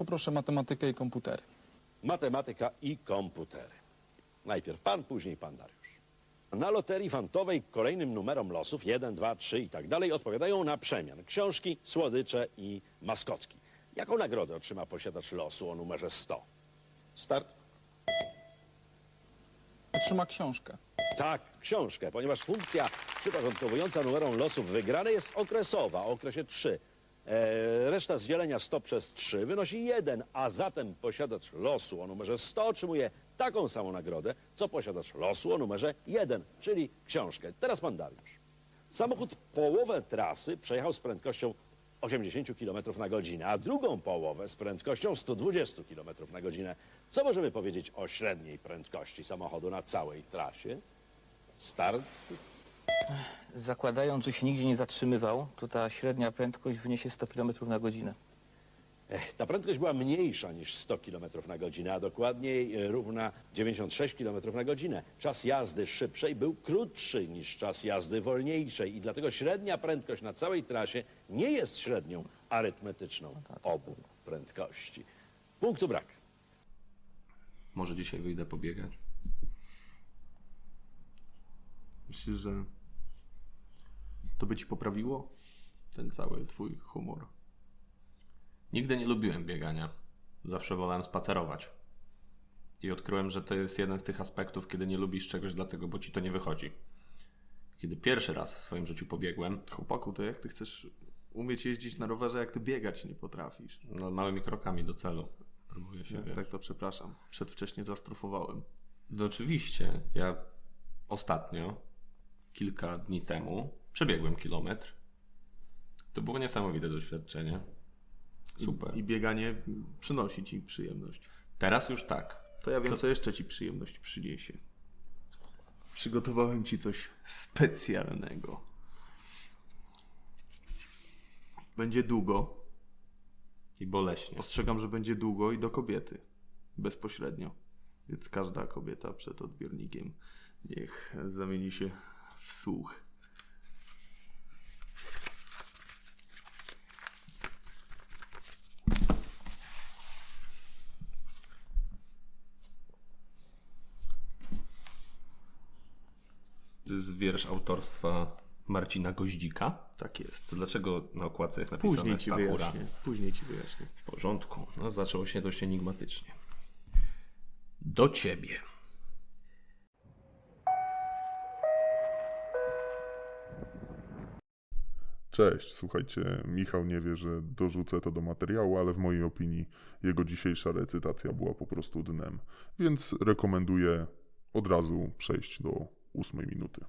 Poproszę matematykę i komputery. Matematyka i komputery. Najpierw pan, później pan Dariusz. Na loterii fantowej kolejnym numerom losów 1, 2, 3 i tak dalej odpowiadają na przemian książki, słodycze i maskotki. Jaką nagrodę otrzyma posiadacz losu o numerze 100? Start. Otrzyma książkę. Tak, książkę, ponieważ funkcja przyporządkowująca numerom losów wygrane jest okresowa, o okresie 3. E, reszta z dzielenia 100 przez 3 wynosi 1, a zatem posiadacz losu o numerze 100 otrzymuje taką samą nagrodę, co posiadacz losu o numerze 1, czyli książkę. Teraz pan Dariusz. Samochód połowę trasy przejechał z prędkością 80 km na godzinę, a drugą połowę z prędkością 120 km na godzinę. Co możemy powiedzieć o średniej prędkości samochodu na całej trasie? Start. Zakładając, że się nigdzie nie zatrzymywał, to ta średnia prędkość wyniesie 100 km na godzinę. Ech, Ta prędkość była mniejsza niż 100 km na godzinę, a dokładniej e, równa 96 km na godzinę. Czas jazdy szybszej był krótszy niż czas jazdy wolniejszej i dlatego średnia prędkość na całej trasie nie jest średnią arytmetyczną obu prędkości. Punktu brak. Może dzisiaj wyjdę pobiegać. Myślisz, że to by ci poprawiło ten cały twój humor? Nigdy nie lubiłem biegania. Zawsze wolałem spacerować. I odkryłem, że to jest jeden z tych aspektów, kiedy nie lubisz czegoś dlatego, bo ci to nie wychodzi. Kiedy pierwszy raz w swoim życiu pobiegłem, Chłopaku, to jak ty chcesz umieć jeździć na rowerze, jak ty biegać nie potrafisz? no, małymi krokami do celu. Próbuję się, Ja, wiesz. tak to przepraszam. Przedwcześnie zastrofowałem. No oczywiście. Ja ostatnio, kilka dni temu, przebiegłem kilometr. To było niesamowite doświadczenie. Super. I bieganie przynosi ci przyjemność. Teraz już tak. To ja wiem, co, jeszcze ci przyjemność przyniesie. Przygotowałem ci coś specjalnego. Będzie długo. I boleśnie. Ostrzegam, że będzie długo i do kobiety. Bezpośrednio. Więc każda kobieta przed odbiornikiem niech zamieni się w słuch. To jest wiersz autorstwa Marcina Goździka. Tak jest. To dlaczego na okładce jest napisane Później ci Stachura? wyjaśnię. Później ci wyjaśnię. W porządku. No, zaczęło się dość enigmatycznie. Do ciebie. Cześć, słuchajcie, Michał nie wie, że dorzucę to do materiału, ale w mojej opinii jego dzisiejsza recytacja była po prostu dnem, więc rekomenduję od razu przejść do ósmej minuty.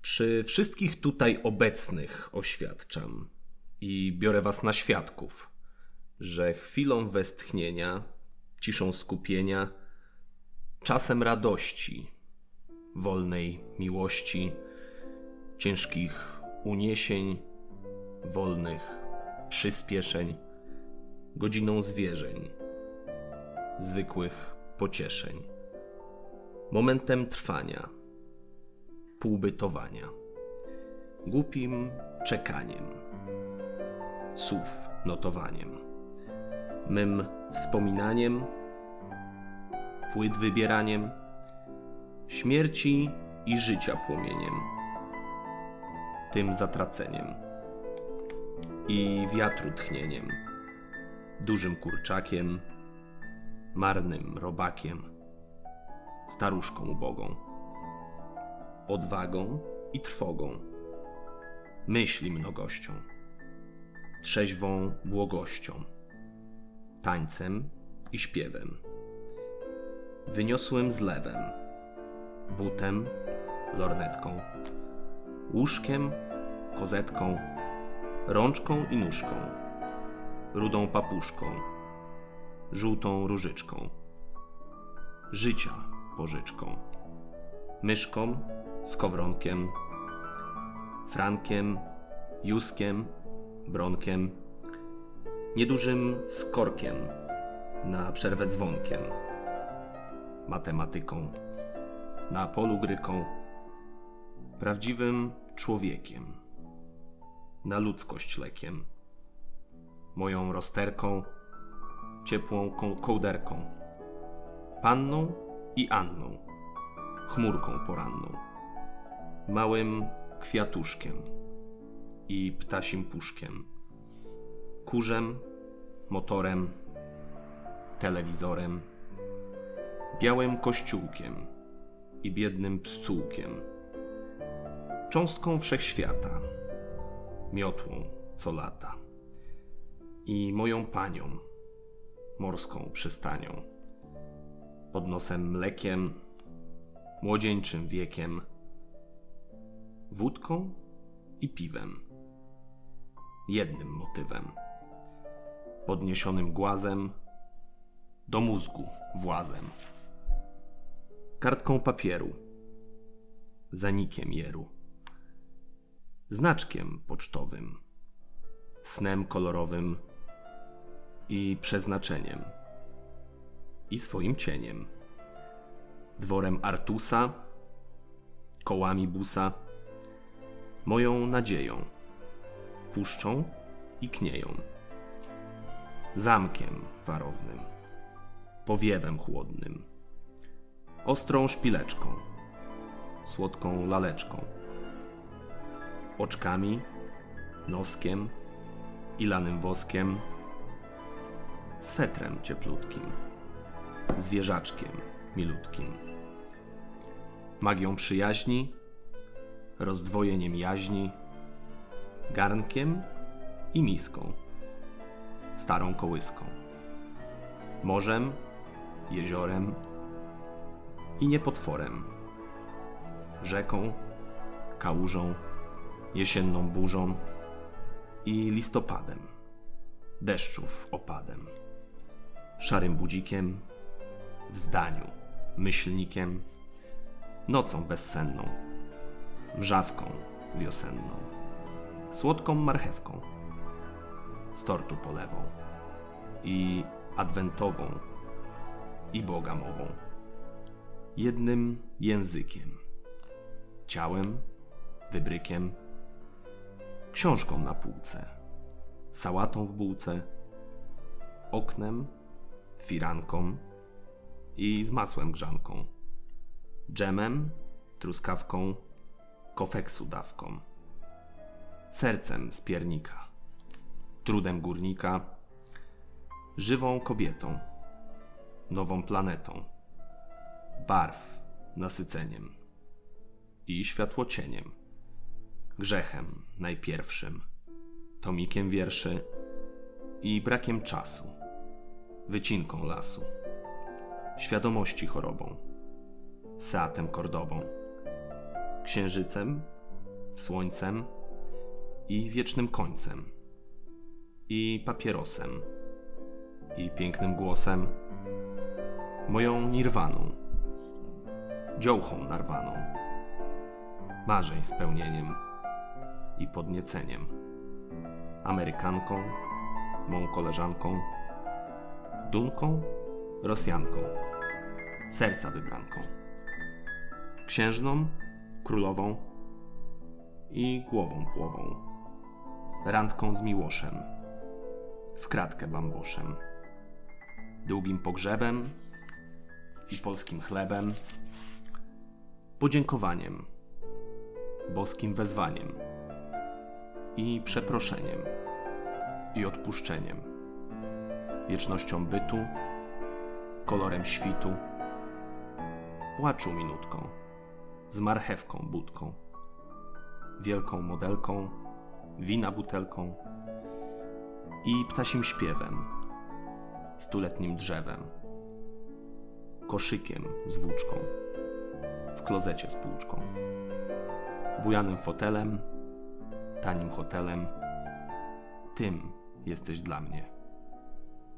Przy wszystkich tutaj obecnych oświadczam i biorę was na świadków, że chwilą westchnienia, ciszą skupienia, czasem radości, wolnej miłości, ciężkich uniesień, wolnych przyspieszeń, godziną zwierzeń, zwykłych pocieszeń, momentem trwania półbytowania, głupim czekaniem, słów notowaniem, mym wspominaniem, płyt wybieraniem, śmierci i życia płomieniem, tym zatraceniem i wiatru tchnieniem, dużym kurczakiem, marnym robakiem, staruszką ubogą odwagą i trwogą, myśli mnogością, trzeźwą błogością, tańcem i śpiewem, wyniosłym zlewem, butem, lornetką, łóżkiem, kozetką, rączką i nóżką, rudą papuszką, żółtą różyczką, życia pożyczką myszką, skowronkiem, frankiem, juskiem, bronkiem, niedużym skorkiem na przerwę dzwonkiem, matematyką, na polu gryką, prawdziwym człowiekiem, na ludzkość lekiem, moją rozterką, ciepłą ko- kołderką, panną i Anną, chmurką poranną, małym kwiatuszkiem i ptasim puszkiem, kurzem, motorem, telewizorem, białym kościółkiem i biednym pszczółkiem, cząstką wszechświata, miotłą co lata i moją panią, morską przystanią, pod nosem mlekiem, młodzieńczym wiekiem, wódką i piwem, jednym motywem, podniesionym głazem, do mózgu włazem, kartką papieru, zanikiem jeru, znaczkiem pocztowym, snem kolorowym i przeznaczeniem, i swoim cieniem, dworem Artusa, kołami busa, moją nadzieją, puszczą i knieją, zamkiem warownym, powiewem chłodnym, ostrą szpileczką, słodką laleczką, oczkami, noskiem i lanym woskiem, swetrem cieplutkim, zwierzaczkiem milutkim, magią przyjaźni, rozdwojeniem jaźni, garnkiem i miską, starą kołyską, morzem, jeziorem i niepotworem, rzeką, kałużą, jesienną burzą i listopadem, deszczów opadem, szarym budzikiem, w zdaniu, myślnikiem, nocą bezsenną, mrzawką wiosenną, słodką marchewką, z tortu polewą i adwentową i bogamową, jednym językiem, ciałem, wybrykiem, książką na półce, sałatą w bułce, oknem, firanką i z masłem grzanką, dżemem, truskawką, kofeksu dawką, sercem z piernika, trudem górnika, żywą kobietą, nową planetą, barw nasyceniem i światłocieniem, grzechem najpierwszym, tomikiem wierszy i brakiem czasu, wycinką lasu, świadomości chorobą, seatem kordobą, księżycem, słońcem i wiecznym końcem, i papierosem, i pięknym głosem, moją nirwaną, dziołchą narwaną, marzeń spełnieniem i podnieceniem, Amerykanką, mą koleżanką, Dunką, Rosjanką, serca wybranką, księżną, królową i głową płową, randką z miłoszem, w kratkę bamboszem, długim pogrzebem i polskim chlebem, podziękowaniem, boskim wezwaniem. I przeproszeniem. I odpuszczeniem, wiecznością bytu, kolorem świtu, płaczu minutką, z marchewką budką, wielką modelką, wina butelką i ptasim śpiewem, stuletnim drzewem, koszykiem z włóczką, w klozecie z półczką, bujanym fotelem, tanim hotelem. Tym jesteś dla mnie,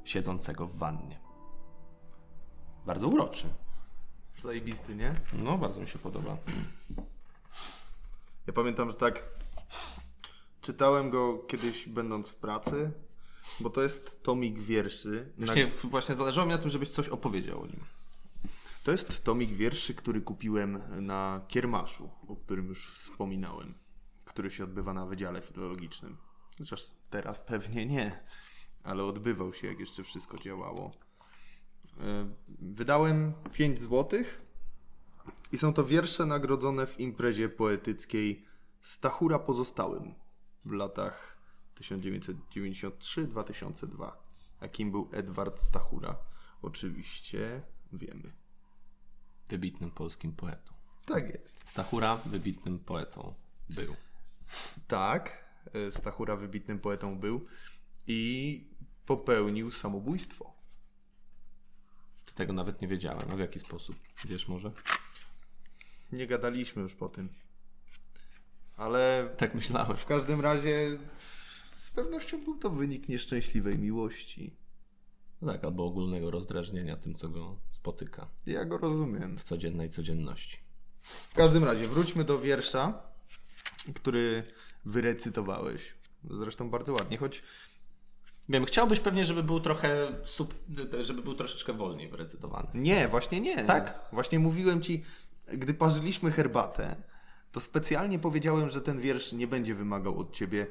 siedzącego w wannie. Bardzo uroczy. Zajebisty, nie? No, bardzo mi się podoba. Ja pamiętam, że tak czytałem go kiedyś będąc w pracy, bo to jest tomik wierszy. Na- Właśnie, właśnie zależało mi na tym, żebyś coś opowiedział o nim. To jest tomik wierszy, który kupiłem na Kiermaszu, o którym już wspominałem. który się odbywa na Wydziale Filologicznym. Chociaż teraz pewnie nie, ale odbywał się, jak jeszcze wszystko działało. E, Wydałem 5 złotych i są to wiersze nagrodzone w imprezie poetyckiej Stachura Pozostałym w latach 1993-2002. A kim był Edward Stachura? Oczywiście wiemy. Wybitnym polskim poetą. Tak jest. Stachura wybitnym poetą był. Tak, e, Stachura wybitnym poetą był i popełnił samobójstwo. Tego nawet nie wiedziałem. A w jaki sposób? Wiesz może? Nie gadaliśmy już po tym. Ale Tak myślałem. w każdym razie z pewnością był to wynik nieszczęśliwej miłości. No tak, albo ogólnego rozdrażnienia tym, co go spotyka Ja go rozumiem. w codziennej codzienności. W każdym razie wróćmy do wiersza, który wyrecytowałeś. Zresztą bardzo ładnie, choć Wiem, chciałbyś pewnie, żeby był trochę, sub, żeby był troszeczkę wolniej wyrecytowany. Nie, właśnie nie. Tak? Właśnie mówiłem ci, gdy parzyliśmy herbatę, to specjalnie powiedziałem, że ten wiersz nie będzie wymagał od ciebie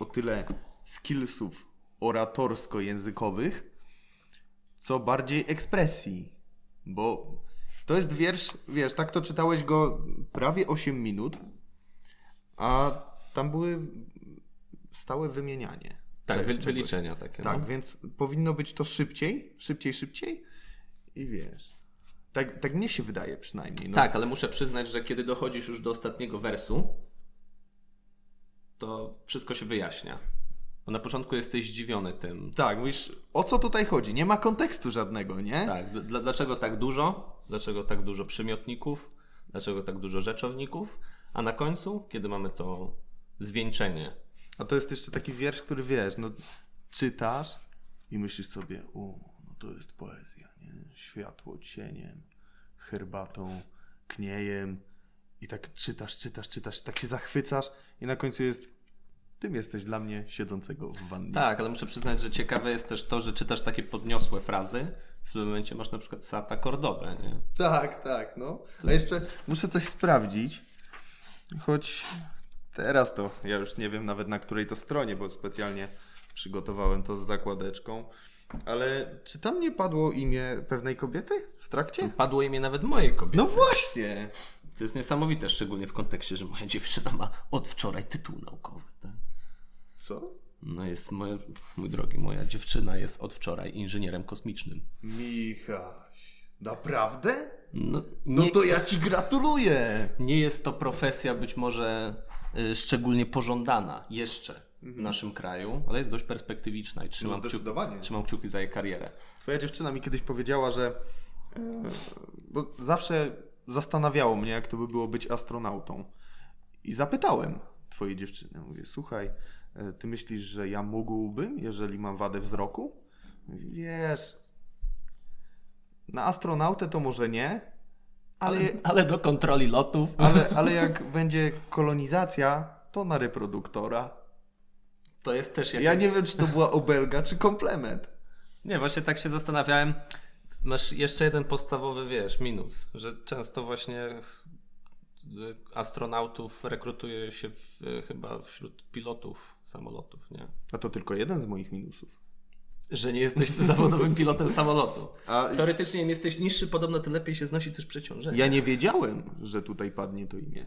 o tyle skillsów oratorsko-językowych, co bardziej ekspresji. Bo to jest wiersz, wiesz, tak to czytałeś go prawie 8 minut, a tam były stałe wymienianie. Tak, wy, wyliczenia takie. Tak, no. więc powinno być to szybciej, szybciej, szybciej i wiesz. Tak, tak mnie się wydaje przynajmniej. No. Tak, ale muszę przyznać, że kiedy dochodzisz już do ostatniego wersu, to wszystko się wyjaśnia. Bo na początku jesteś zdziwiony tym. Tak, mówisz, o co tutaj chodzi? Nie ma kontekstu żadnego, nie? Tak, d- dla, dlaczego tak dużo? Dlaczego tak dużo przymiotników? Dlaczego tak dużo rzeczowników? A na końcu, kiedy mamy to zwieńczenie, A to jest jeszcze taki wiersz, który wiesz, no czytasz i myślisz sobie, o, no to jest poezja, nie? Światło cieniem, herbatą, kniejem i tak czytasz, czytasz, czytasz, tak się zachwycasz i na końcu jest, tym jesteś dla mnie siedzącego w wannie. Tak, ale muszę przyznać, że ciekawe jest też to, że czytasz takie podniosłe frazy. W tym momencie masz na przykład Sata Cordobę, nie? Tak, tak, no. A jeszcze muszę coś sprawdzić, choć teraz to ja już nie wiem nawet na której to stronie, bo specjalnie przygotowałem to z zakładeczką. Ale czy tam nie padło imię pewnej kobiety w trakcie? Padło imię nawet mojej kobiety. No właśnie! To jest niesamowite, szczególnie w kontekście, że moja dziewczyna ma od wczoraj tytuł naukowy. Tak? Co? No jest moja, mój drogi, moja dziewczyna jest od wczoraj inżynierem kosmicznym. Michaś. Naprawdę? No, No nie, to ja ci gratuluję! nie jest to profesja być może szczególnie pożądana jeszcze w naszym kraju, ale jest dość perspektywiczna i trzymam, Mhm. No kciuki, trzymam kciuki za jej karierę. Twoja dziewczyna mi kiedyś powiedziała, że. e, Bo zawsze zastanawiało mnie, jak to by było być astronautą. I zapytałem twojej dziewczyny. Mówię, słuchaj, e, ty myślisz, że ja mógłbym, jeżeli mam wadę wzroku? Mówi, Wiesz, na astronautę to może nie, ale, Ale, do kontroli lotów. ale, ale jak będzie kolonizacja, to na reproduktora. To jest też jak... Ja nie wiem, czy to była obelga, czy komplement. Nie, właśnie tak się zastanawiałem. Masz jeszcze jeden podstawowy, wiesz, minus, że często właśnie y, astronautów rekrutuje się w, y, chyba wśród pilotów samolotów, nie? A to tylko jeden z moich minusów. Że nie jesteś zawodowym pilotem samolotu. A Teoretycznie im jesteś niższy, podobno tym lepiej się znosi też przeciążenie. Ja nie wiedziałem, że tutaj padnie to imię.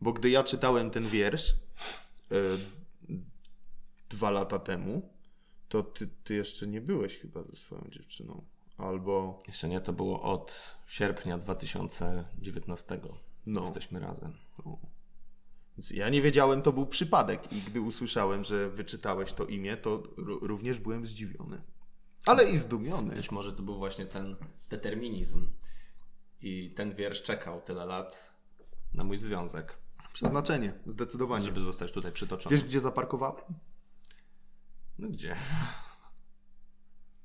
Bo gdy ja czytałem ten wiersz e, dwa lata temu, to ty, ty jeszcze nie byłeś chyba ze swoją dziewczyną. Albo. Jeszcze nie, to było od sierpnia 2019. No. Jesteśmy razem. Więc ja nie wiedziałem, to był przypadek. I gdy usłyszałem, że wyczytałeś to imię, to również byłem zdziwiony. Ale i zdumiony. Być może to był właśnie ten determinizm. I ten wiersz czekał tyle lat na mój związek, Przeznaczenie, zdecydowanie. żeby zostać tutaj przytoczony. Wiesz, gdzie zaparkowałem? No gdzie?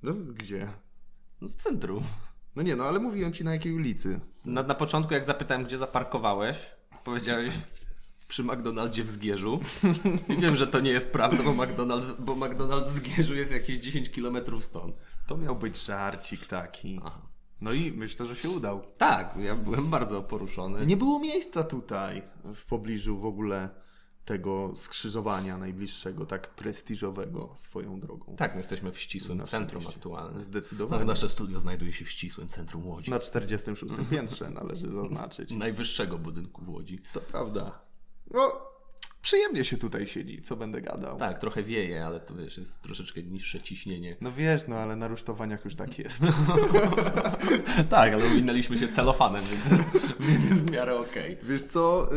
No, gdzie? No w centrum. No nie, no ale mówiłem ci na jakiej ulicy. Na, na początku, jak zapytałem, gdzie zaparkowałeś, powiedziałeś przy McDonaldzie w Zgierzu. I wiem, że to nie jest prawda, bo McDonald, bo McDonald's w Zgierzu jest jakieś 10 km stąd. To miał być żarcik taki. Aha. No i myślę, że się udał. Tak, ja byłem bardzo poruszony. Nie było miejsca tutaj, w pobliżu w ogóle tego skrzyżowania najbliższego, tak prestiżowego swoją drogą. Tak, my jesteśmy w ścisłym centrum szczęście. aktualnie. Zdecydowanie. No, nasze studio znajduje się w ścisłym centrum Łodzi. Na 46 piętrze należy zaznaczyć. Najwyższego budynku w Łodzi. To prawda. No, przyjemnie się tutaj siedzi, co będę gadał. Tak, trochę wieje, ale to wiesz, jest troszeczkę niższe ciśnienie. No wiesz, no ale na rusztowaniach już tak jest. tak, ale uwinęliśmy się celofanem, więc, więc jest w miarę okej. Wiesz co,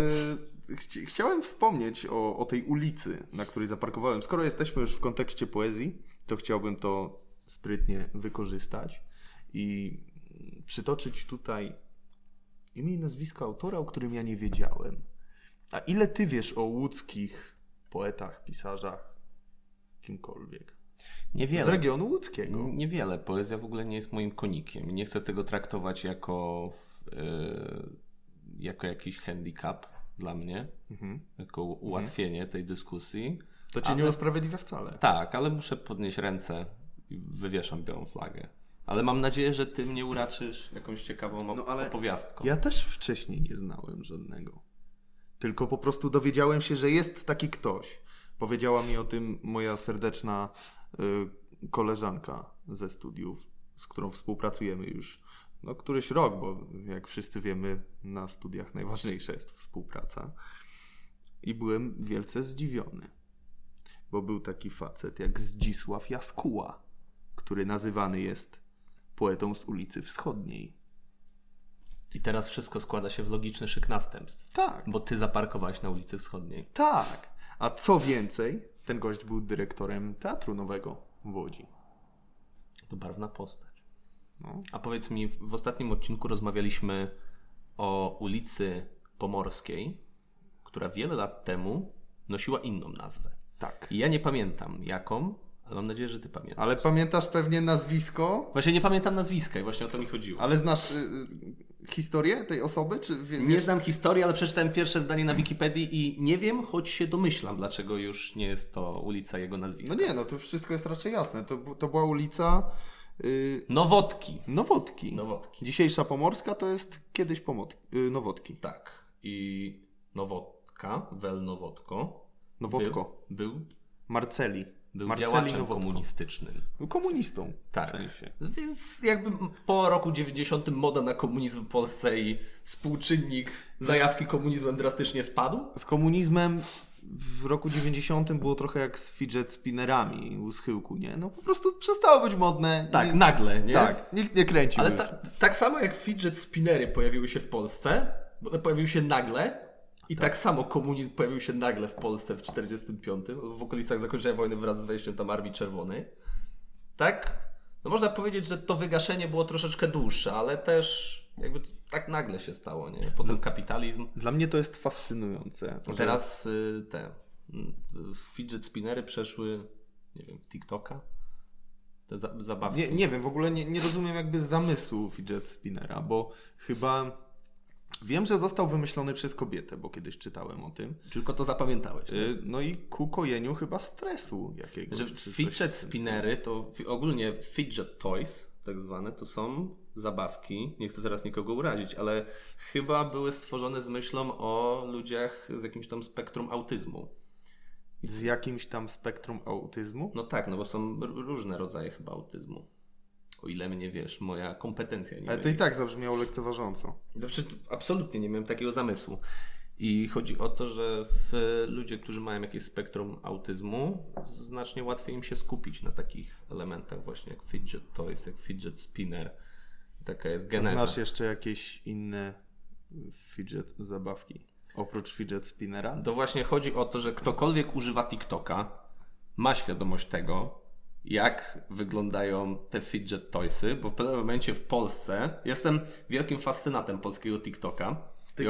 y, chci- chciałem wspomnieć o, o tej ulicy, na której zaparkowałem. Skoro jesteśmy już w kontekście poezji, to chciałbym to sprytnie wykorzystać i przytoczyć tutaj imię i nazwisko autora, o którym ja nie wiedziałem. A ile ty wiesz o łódzkich poetach, pisarzach, kimkolwiek? Z Niewiele. regionu łódzkiego. Niewiele. Poezja w ogóle nie jest moim konikiem. Nie chcę tego traktować jako, w, y, jako jakiś handicap dla mnie, jako ułatwienie tej dyskusji. To cię Ale- nie usprawiedliwia wcale. Tak, ale muszę podnieść ręce i wywieszam białą flagę. Ale mam nadzieję, że ty mnie uraczysz jakąś ciekawą No, ale opowiastką. Ja też wcześniej nie znałem żadnego. Tylko po prostu dowiedziałem się, że jest taki ktoś. Powiedziała mi o tym moja serdeczna y, koleżanka ze studiów, z którą współpracujemy już no, któryś rok, bo jak wszyscy wiemy, na studiach najważniejsza jest współpraca. I byłem wielce zdziwiony, bo był taki facet jak Zdzisław Jaskuła, który nazywany jest poetą z ulicy Wschodniej. I teraz wszystko składa się w logiczny szyk następstw. Tak. Bo ty zaparkowałeś na ulicy Wschodniej. Tak. A co więcej, ten gość był dyrektorem Teatru Nowego w Łodzi. To barwna postać. No. A powiedz mi, w ostatnim odcinku rozmawialiśmy o ulicy Pomorskiej, która wiele lat temu nosiła inną nazwę. Tak. I ja nie pamiętam jaką, ale mam nadzieję, że ty pamiętasz. Ale pamiętasz pewnie nazwisko? Właśnie nie pamiętam nazwiska i właśnie o to mi chodziło. Ale znasz y, y, historię tej osoby? Czy wie, Nie wiesz? znam historii, ale przeczytałem pierwsze zdanie na Wikipedii i nie wiem, choć się domyślam, dlaczego już nie jest to ulica jego nazwiska. No nie, no to wszystko jest raczej jasne. To, to była ulica y, Nowotki. Nowotki. Nowotki. Dzisiejsza Pomorska to jest kiedyś Pomot, y, Nowotki. Tak. I Nowotka, Wel Nowotko. Nowotko. Był, był, Marceli. Był działaczem komunistycznym. Był komunistą. Tak. W sensie. Więc jakby po roku 90 moda na komunizm w Polsce i współczynnik zajawki komunizmem drastycznie spadł. Z komunizmem w roku 90 było trochę jak z fidget spinnerami u schyłku, nie? No po prostu przestało być modne. Tak, nie, nagle, nie? Tak, nikt nie kręcił Ale ta, tak samo jak fidget spinnery pojawiły się w Polsce, pojawiły się nagle i tak. samo komunizm pojawił się nagle w Polsce w 45, w okolicach zakończenia wojny wraz z wejściem tam Armii Czerwonej. Tak? No można powiedzieć, że to wygaszenie było troszeczkę dłuższe, ale też jakby tak nagle się stało, nie? Potem kapitalizm. Dla mnie to jest fascynujące. że- Teraz y, te mm, fidget spinnery przeszły, nie wiem, TikToka. Te za, zabawki. Nie, nie wiem, w ogóle nie, nie rozumiem jakby zamysłu fidget spinnera, bo chyba wiem, że został wymyślony przez kobietę, bo kiedyś czytałem o tym. Tylko to zapamiętałeś. Y, No i ku kojeniu chyba stresu jakiegoś. Że fidget spinnery to ogólnie fidget toys, tak zwane, to są zabawki. Nie chcę teraz nikogo urazić, ale chyba były stworzone z myślą o ludziach z jakimś tam spektrum autyzmu. Z jakimś tam spektrum autyzmu? No tak, no bo są różne rodzaje chyba autyzmu. O ile mnie wiesz, moja kompetencja nie Ale to i tak zabrzmiało lekceważąco. Znaczy, absolutnie nie miałem takiego zamysłu. I chodzi o to, że w, ludzie, którzy mają jakieś spektrum autyzmu, znacznie łatwiej im się skupić na takich elementach właśnie jak fidget toys, jak fidget spinner. Taka jest geneza. Znasz jeszcze jakieś inne fidget zabawki? Oprócz fidget spinnera? To właśnie chodzi o to, że ktokolwiek używa TikToka, ma świadomość tego, jak wyglądają te fidget toysy, bo w pewnym momencie w Polsce jestem wielkim fascynatem polskiego TikToka. I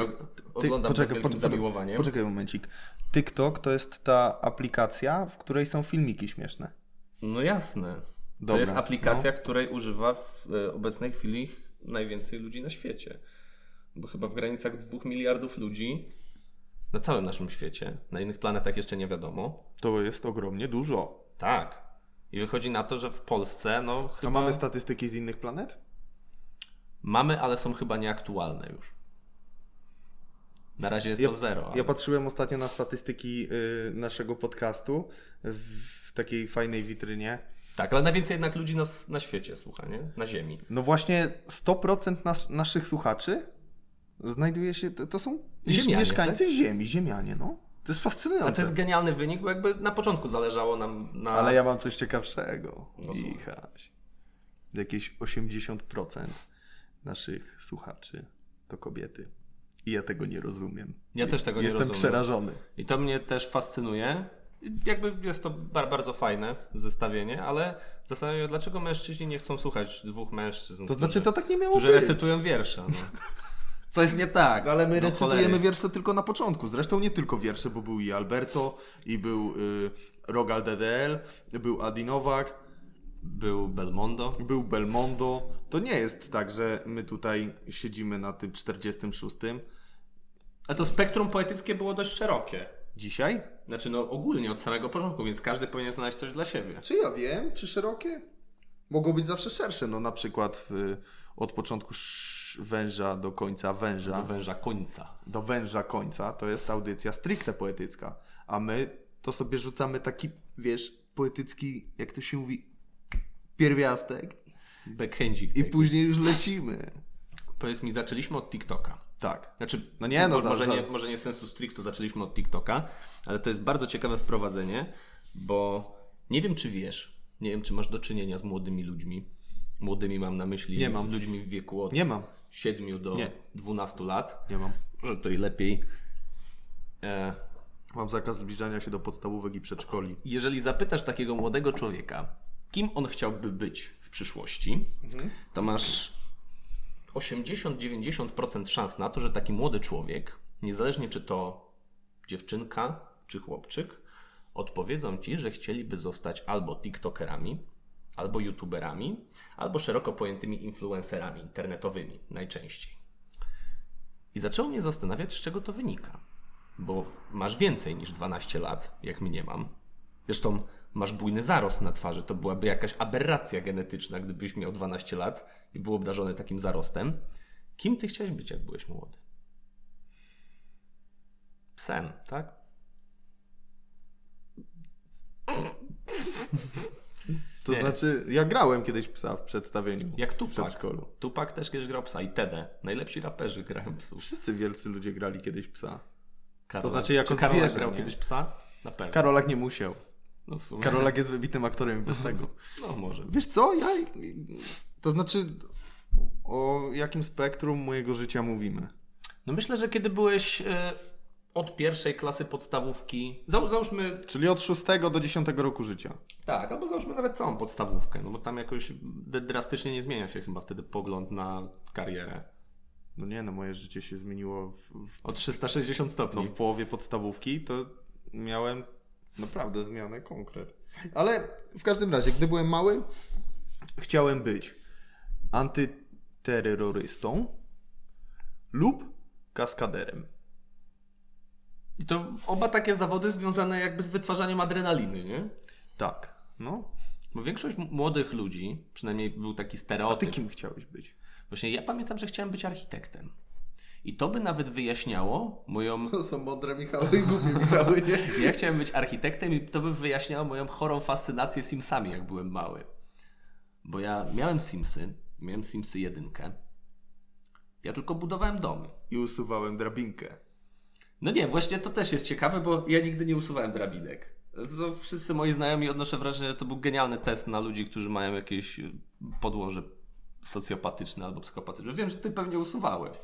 oglądam to wielkim poczekaj, zamiłowaniem. poczekaj momencik. TikTok to jest ta aplikacja, w której są filmiki śmieszne. No jasne. to Dobra, no. jest aplikacja, której używa w e, obecnej chwili najwięcej ludzi na świecie. Bo chyba w granicach 2 miliardów ludzi na całym naszym świecie. Na innych planetach jeszcze nie wiadomo. To jest ogromnie dużo. Tak. I wychodzi na to, że w Polsce, no chyba A mamy statystyki z innych planet? mamy, ale są chyba nieaktualne już. Na razie jest Ja, to zero. ale- ja patrzyłem ostatnio na statystyki y, naszego podcastu w, takiej fajnej witrynie. Tak, ale najwięcej jednak ludzi nas na świecie słucha, nie? Na Ziemi. No właśnie 100% nas, naszych słuchaczy znajduje się, to, to są Ziemianie, mieszkańcy Ziemi, ziemianie, no. To jest fascynujące. to jest genialny wynik, bo jakby na początku zależało nam na... Ale ja mam coś ciekawszego. No Michaś. Jakieś 80% naszych słuchaczy to kobiety. I ja tego nie rozumiem. Ja też tego nie Jestem rozumiem. przerażony. I to mnie też fascynuje. Jakby jest to bar- bardzo fajne zestawienie, ale zastanawiam się, dlaczego mężczyźni nie chcą słuchać dwóch mężczyzn, To znaczy, to tak nie miało którzy być. recytują wiersze. No. Co jest nie tak? Ale my No recytujemy cholery. wiersze tylko na początku. Zresztą nie tylko wiersze, bo był i Alberto, i był y, Rogal DDL, był Adi Nowak, Był Belmondo. był Belmondo. To nie jest tak, że my tutaj siedzimy na tym 46. A to spektrum poetyckie było dość szerokie. Dzisiaj? Znaczy, no ogólnie od samego początku, więc każdy powinien znaleźć coś dla siebie. Czy ja wiem, czy szerokie? Mogą być zawsze szersze. No na przykład w, od początku węża do końca węża. Do węża końca. do węża końca, to jest audycja stricte poetycka. A my to sobie rzucamy taki, wiesz, poetycki, jak to się mówi, pierwiastek Backhandzik. i później już lecimy. Powiedz mi, zaczęliśmy od TikToka. Tak. Znaczy, No nie, no, za- może, za- nie, może nie sensu stricto zaczęliśmy od TikToka, ale to jest bardzo ciekawe wprowadzenie, bo nie wiem, czy wiesz, nie wiem, czy masz do czynienia z młodymi ludźmi. Młodymi mam na myśli Nie mam. ludźmi w wieku od Nie mam. 7 do Nie. 12 lat. Nie mam. Może to i lepiej. E, Mam zakaz zbliżania się do podstawówek i przedszkoli. jeżeli zapytasz takiego młodego człowieka, kim on chciałby być w przyszłości, to masz 80-90% szans na to, że taki młody człowiek, niezależnie czy to dziewczynka czy chłopczyk, odpowiedzą ci, że chcieliby zostać albo TikTokerami, albo YouTuberami, albo szeroko pojętymi influencerami internetowymi najczęściej. I zaczęło mnie zastanawiać, z czego to wynika. Bo masz więcej niż 12 lat, jak mnie mam. Zresztą masz bujny zarost na twarzy. To byłaby jakaś aberracja genetyczna, gdybyś miał 12 lat i był obdarzony takim zarostem. Kim ty chciałeś być, jak byłeś młody? Psem, tak? To Nie. znaczy, ja grałem kiedyś psa w przedstawieniu. Jak w Tupac. przedszkolu. Tupac też kiedyś grał psa i Tede. Najlepsi raperzy grają psów. Wszyscy wielcy ludzie grali kiedyś psa. Karolak. znaczy jako Czy Karolak zwierzę, grał nie? kiedyś psa? Na pewno. Karolak nie musiał. no w. Karolak jest wybitnym aktorem i bez tego. No może. Wiesz co, ja... To znaczy, o jakim spektrum mojego życia mówimy? No myślę, że kiedy byłeś e, od pierwszej klasy podstawówki, zał, załóżmy, Czyli od 6 do 10 roku życia. tak, albo załóżmy nawet całą podstawówkę, no bo tam jakoś drastycznie nie zmienia się chyba wtedy pogląd na karierę. No nie, no moje życie się zmieniło w, w, O 360 no, stopni. w połowie podstawówki, to miałem naprawdę zmianę konkret. Ale w każdym razie, gdy byłem mały, chciałem być antyterrorystą lub kaskaderem. I to oba takie zawody związane jakby z wytwarzaniem adrenaliny, nie? Tak, no. Bo większość młodych ludzi, przynajmniej był taki A ty stereotyp. kim chciałeś być? Właśnie ja pamiętam, że chciałem być architektem. I to by nawet wyjaśniało moją To są mądre Michały i głupie Michały, nie? Ja chciałem być architektem i to by wyjaśniało moją chorą fascynację Simsami, jak byłem mały. Bo ja miałem Simsy, miałem Simsy jedynkę. Ja tylko budowałem domy. I usuwałem drabinkę. No nie, właśnie to też jest ciekawe, bo ja nigdy nie usuwałem drabinek. To wszyscy moi znajomi odnoszę wrażenie, że to był genialny test na ludzi, którzy mają jakieś y, podłoże socjopatyczne albo psychopatyczne. Wiem, że ty pewnie usuwałeś.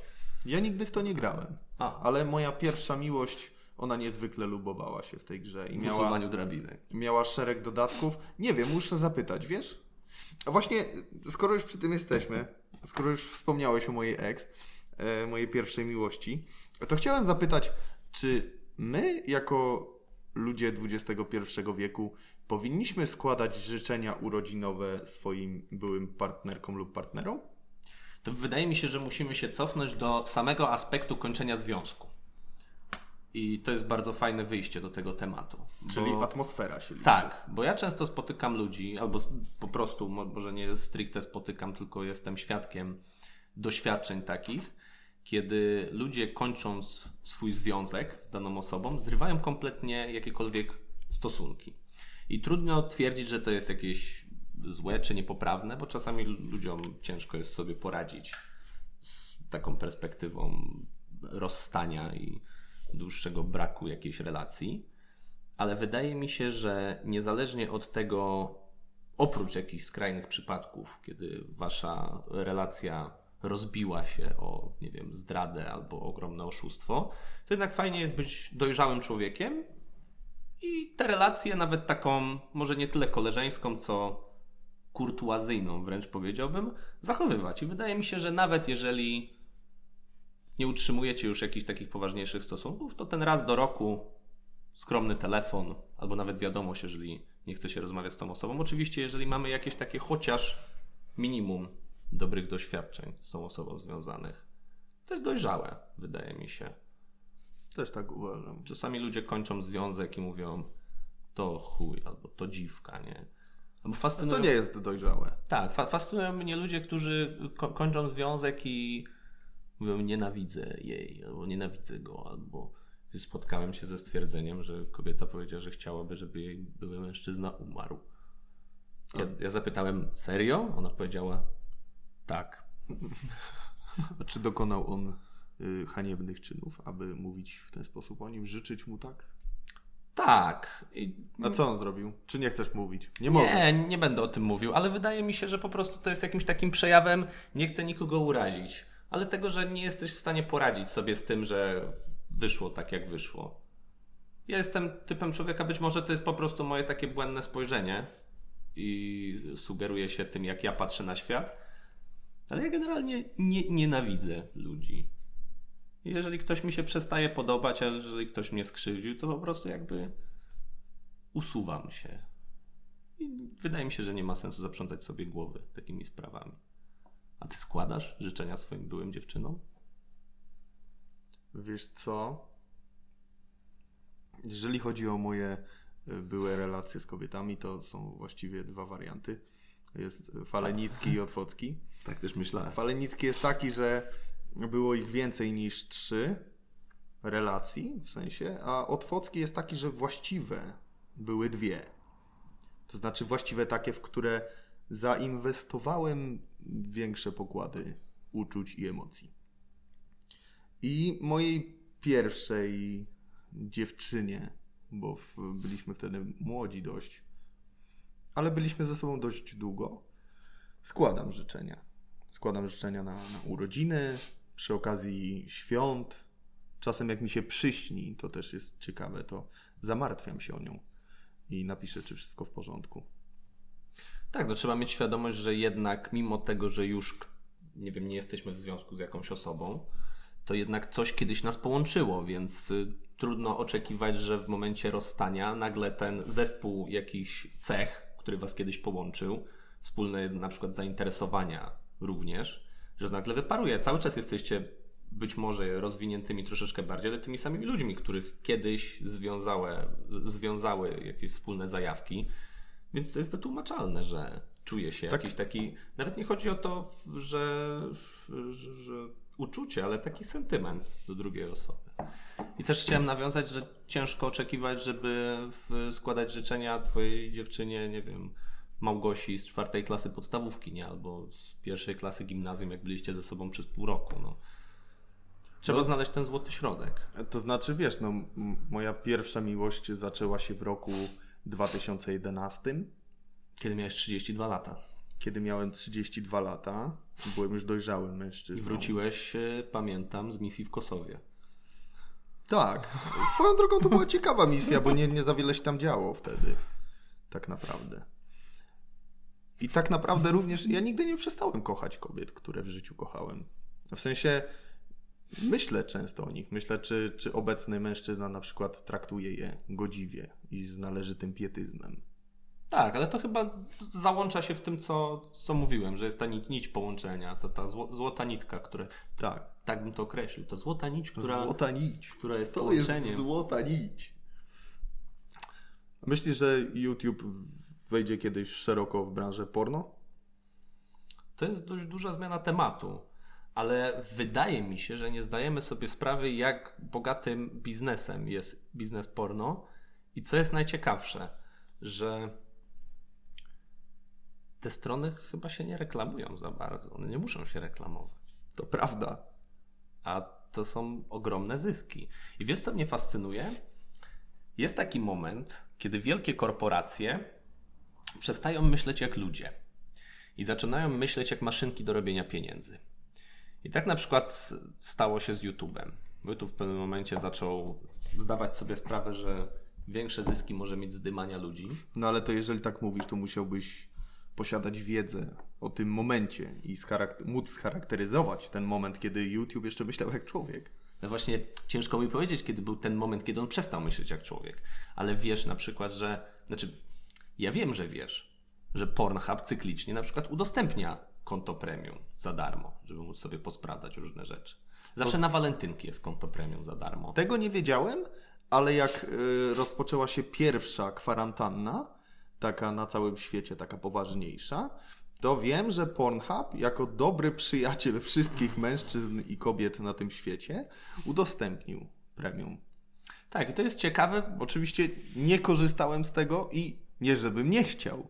Ja nigdy w to nie grałem. A. Ale moja pierwsza miłość, ona niezwykle lubowała się w tej grze i W miała, usuwaniu drabinek. miała szereg dodatków. Nie wiem, muszę zapytać, wiesz? A właśnie, skoro już przy tym jesteśmy, skoro już wspomniałeś o mojej ex, e, mojej pierwszej miłości, to chciałem zapytać, czy my jako ludzie XXI wieku powinniśmy składać życzenia urodzinowe swoim byłym partnerkom lub partnerom? to wydaje mi się, że musimy się cofnąć do samego aspektu kończenia związku. I to jest bardzo fajne wyjście do tego tematu. Czyli bo... atmosfera się liczy. Tak, bo ja często spotykam ludzi, albo po prostu, mo- może nie stricte spotykam, tylko jestem świadkiem doświadczeń takich, kiedy ludzie kończąc swój związek z daną osobą, zrywają kompletnie jakiekolwiek stosunki. I trudno twierdzić, że to jest jakieś złe czy niepoprawne, bo czasami ludziom ciężko jest sobie poradzić z taką perspektywą rozstania i dłuższego braku jakiejś relacji. Ale wydaje mi się, że niezależnie od tego, oprócz jakichś skrajnych przypadków, kiedy wasza relacja rozbiła się o, nie wiem, zdradę albo ogromne oszustwo, to jednak fajnie jest być dojrzałym człowiekiem i te relacje, nawet taką, może nie tyle koleżeńską, co kurtuazyjną wręcz powiedziałbym, zachowywać. I wydaje mi się, że nawet jeżeli nie utrzymujecie już jakichś takich poważniejszych stosunków, to ten raz do roku skromny telefon albo nawet wiadomość, jeżeli nie chce się rozmawiać z tą osobą. Oczywiście, jeżeli mamy jakieś takie chociaż minimum dobrych doświadczeń z tą osobą związanych, to jest dojrzałe, wydaje mi się. Też tak uważam. Czasami ludzie kończą związek i mówią to chuj albo to dziwka, nie? Albo fascynują... To nie jest dojrzałe. Tak, fa- fascynują mnie ludzie, którzy ko- kończą związek i mówią nienawidzę jej, albo nienawidzę go, albo spotkałem się ze stwierdzeniem, że kobieta powiedziała, że chciałaby, żeby jej były mężczyzna umarł. Ja, ja zapytałem, serio? Ona powiedziała, tak. A czy dokonał on y, haniebnych czynów, aby mówić w ten sposób o nim, życzyć mu tak? Tak. I A co on zrobił? Czy nie chcesz mówić? Nie możesz. Nie, nie będę o tym mówił, ale wydaje mi się, że po prostu to jest jakimś takim przejawem, nie chcę nikogo urazić, ale tego, że nie jesteś w stanie poradzić sobie z tym, że wyszło tak, jak wyszło. Ja jestem typem człowieka, być może to jest po prostu moje takie błędne spojrzenie i sugeruje się tym, jak ja patrzę na świat, ale ja generalnie nie, nienawidzę ludzi. Jeżeli ktoś mi się przestaje podobać, a jeżeli ktoś mnie skrzywdził, to po prostu jakby usuwam się. I wydaje mi się, że nie ma sensu zaprzątać sobie głowy takimi sprawami. A ty składasz życzenia swoim byłym dziewczynom? Wiesz co? Jeżeli chodzi o moje y, były relacje z kobietami, to są właściwie dwa warianty. Jest Falenicki i Otwocki. Tak też myślałem. Falenicki jest taki, że było ich więcej niż trzy relacji, w sensie, a Otwocki jest taki, że właściwe były dwie. To znaczy właściwe takie, w które zainwestowałem większe pokłady uczuć i emocji. I mojej pierwszej dziewczynie, bo byliśmy wtedy młodzi dość, ale byliśmy ze sobą dość długo, składam życzenia. Składam życzenia na, na urodziny, przy okazji świąt. Czasem jak mi się przyśni, to też jest ciekawe, to zamartwiam się o nią i napiszę, czy wszystko w porządku. Tak, no trzeba mieć świadomość, że jednak mimo tego, że już nie wiem, nie jesteśmy w związku z jakąś osobą, to jednak coś kiedyś nas połączyło, więc y, trudno oczekiwać, że w momencie rozstania nagle ten zespół jakichś cech, który was kiedyś połączył, wspólne na przykład zainteresowania również, że nagle wyparuje. Cały czas jesteście być może rozwiniętymi troszeczkę bardziej, ale tymi samymi ludźmi, których kiedyś związały, związały jakieś wspólne zajawki. Więc to jest wytłumaczalne, że czuje się Tak. jakiś taki. Nawet nie chodzi o to, że, że, że uczucie, ale taki sentyment do drugiej osoby. I też chciałem nawiązać, że ciężko oczekiwać, żeby składać życzenia twojej dziewczynie, nie wiem, Małgosi z czwartej klasy podstawówki, nie? Albo z pierwszej klasy gimnazjum, jak byliście ze sobą przez pół roku. No. Trzeba No. znaleźć ten złoty środek. To znaczy, wiesz, no, moja pierwsza miłość zaczęła się w roku 2011, Kiedy miałeś 32 lata. Kiedy miałem 32 lata. Byłem już dojrzałym mężczyzną. I wróciłeś, e, pamiętam, z misji w Kosowie. Tak. Swoją drogą to była ciekawa misja, bo nie, nie za wiele się tam działo wtedy. Tak naprawdę. I tak naprawdę również ja nigdy nie przestałem kochać kobiet, które w życiu kochałem. W sensie myślę często o nich. Myślę, czy, czy obecny mężczyzna na przykład traktuje je godziwie i z należytym pietyzmem. Tak, ale to chyba załącza się w tym, co, co mówiłem, że jest ta nić, połączenia, to ta zło, złota nitka, która, Tak. tak bym to określił, ta złota nić, która, Złota nić. która jest To jest połączeniem. złota nić. Myślisz, że YouTube wejdzie kiedyś szeroko w branżę porno? To jest dość duża zmiana tematu, ale wydaje mi się, że nie zdajemy sobie sprawy, jak bogatym biznesem jest biznes porno i co jest najciekawsze, że te strony chyba się nie reklamują za bardzo. One nie muszą się reklamować. To prawda. A to są ogromne zyski. I wiesz, co mnie fascynuje? Jest taki moment, kiedy wielkie korporacje przestają myśleć jak ludzie i zaczynają myśleć jak maszynki do robienia pieniędzy. I tak na przykład stało się z YouTube'em. YouTube w pewnym momencie zaczął zdawać sobie sprawę, że większe zyski może mieć z dymania ludzi. No ale to jeżeli tak mówisz, to musiałbyś posiadać wiedzę o tym momencie i scharak- móc scharakteryzować ten moment, kiedy YouTube jeszcze myślał jak człowiek. No właśnie ciężko mi powiedzieć, kiedy był ten moment, kiedy on przestał myśleć jak człowiek. Ale wiesz na przykład, że. Znaczy, ja wiem, że wiesz, że Pornhub cyklicznie na przykład udostępnia konto premium za darmo, żeby móc sobie posprawdzać różne rzeczy. Zawsze na walentynki jest konto premium za darmo. Tego nie wiedziałem, ale jak y, rozpoczęła się pierwsza kwarantanna, taka na całym świecie, taka poważniejsza, to wiem, że Pornhub, jako dobry przyjaciel wszystkich mężczyzn i kobiet na tym świecie, udostępnił premium. Tak, i to jest ciekawe, Oczywiście nie korzystałem z tego i nie żebym nie chciał,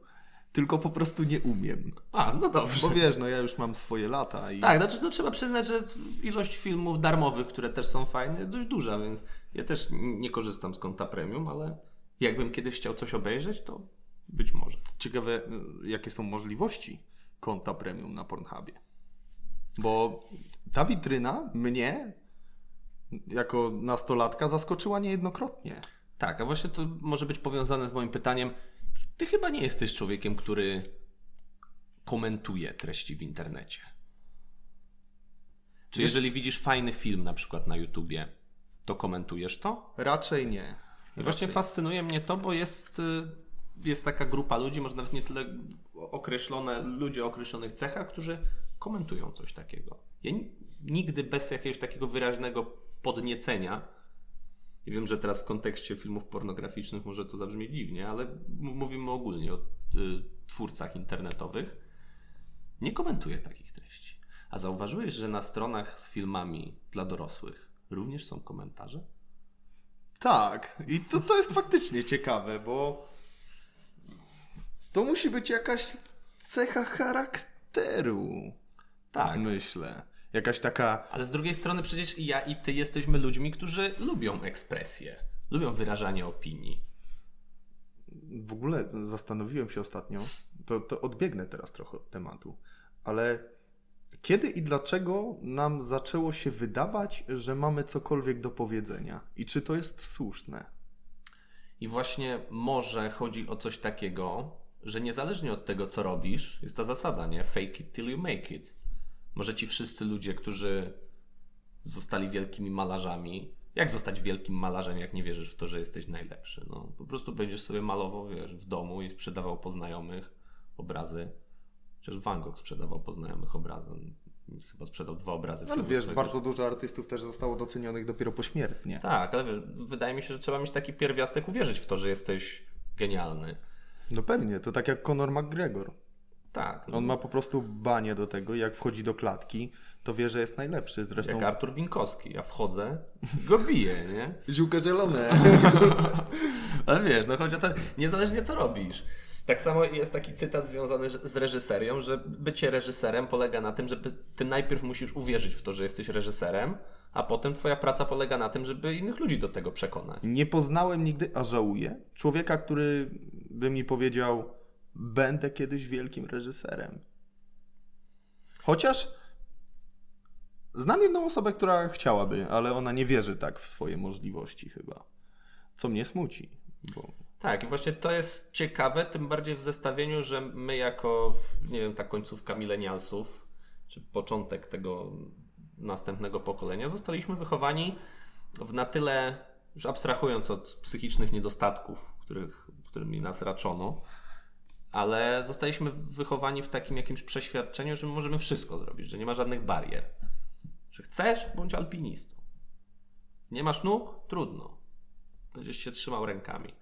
tylko po prostu nie umiem. A, no dobrze. Bo wiesz, no ja już mam swoje lata i Tak, znaczy to trzeba przyznać, że ilość filmów darmowych, które też są fajne, jest dość duża, więc ja też nie korzystam z konta premium, ale jakbym kiedyś chciał coś obejrzeć, to być może. ciekawe, y, jakie są możliwości konta premium na Pornhubie. Bo ta witryna mnie, jako nastolatka, zaskoczyła niejednokrotnie. Tak, a właśnie to może być powiązane z moim pytaniem. Ty chyba nie jesteś człowiekiem, który komentuje treści w internecie. Czy Wiesz- jeżeli widzisz fajny film na przykład na YouTubie, to komentujesz to? Raczej nie. I właśnie fascynuje mnie to, bo jest, y, jest taka grupa ludzi, może nawet nie tyle określone, ludzie o określonych cechach, którzy komentują coś takiego. Ja ni- nigdy bez jakiegoś takiego wyraźnego podniecenia, i wiem, że teraz w kontekście filmów pornograficznych może to zabrzmi dziwnie, ale mówimy ogólnie o y, twórcach internetowych, nie komentuję takich treści. A zauważyłeś, że na stronach z filmami dla dorosłych również są komentarze? Tak, i to, to jest faktycznie ciekawe, bo to musi być jakaś cecha charakteru, Tak. myślę. Jakaś taka Ale z drugiej strony przecież i ja i ty jesteśmy ludźmi, którzy lubią ekspresję, lubią wyrażanie opinii. W ogóle zastanowiłem się ostatnio, to, to odbiegnę teraz trochę od tematu, ale kiedy i dlaczego nam zaczęło się wydawać, że mamy cokolwiek do powiedzenia? I czy to jest słuszne? I właśnie może chodzi o coś takiego, że niezależnie od tego, co robisz, jest ta zasada, nie? Fake it till you make it. Może ci wszyscy ludzie, którzy zostali wielkimi malarzami, jak zostać wielkim malarzem, jak nie wierzysz w to, że jesteś najlepszy? No, po prostu będziesz sobie malował, wiesz, w domu i sprzedawał po znajomych obrazy. Chociaż Van Gogh sprzedawał po znajomych obrazy. Chyba sprzedał dwa obrazy. Ale wiesz, swojego bardzo dużo artystów też zostało docenionych dopiero pośmiertnie. Tak, ale wiesz, wydaje mi się, że trzeba mieć taki pierwiastek, uwierzyć w to, że jesteś genialny. No pewnie, to tak jak Conor McGregor. Tak. no, On ma po prostu banie do tego, jak wchodzi do klatki, to wie, że jest najlepszy. Zresztą Jak Artur Binkowski. Ja wchodzę, go biję, nie? ziółka zielone. Ale wiesz, no chodzi o to, niezależnie co robisz. Tak samo jest taki cytat związany z reżyserią, że bycie reżyserem polega na tym, że ty najpierw musisz uwierzyć w to, że jesteś reżyserem, a potem twoja praca polega na tym, żeby innych ludzi do tego przekonać. Nie poznałem nigdy, a żałuję, człowieka, który by mi powiedział, będę kiedyś wielkim reżyserem. Chociaż znam jedną osobę, która chciałaby, ale ona nie wierzy tak w swoje możliwości chyba. Co mnie smuci, bo Tak, i właśnie to jest ciekawe, tym bardziej w zestawieniu, że my jako, nie wiem, ta końcówka milenialsów, czy początek tego następnego pokolenia, zostaliśmy wychowani w na tyle, już abstrahując od psychicznych niedostatków, których, którymi nas raczono, ale zostaliśmy wychowani w takim jakimś przeświadczeniu, że my możemy wszystko zrobić, że nie ma żadnych barier. Że chcesz, bądź alpinistą. Nie masz nóg? Trudno. Będziesz się trzymał rękami.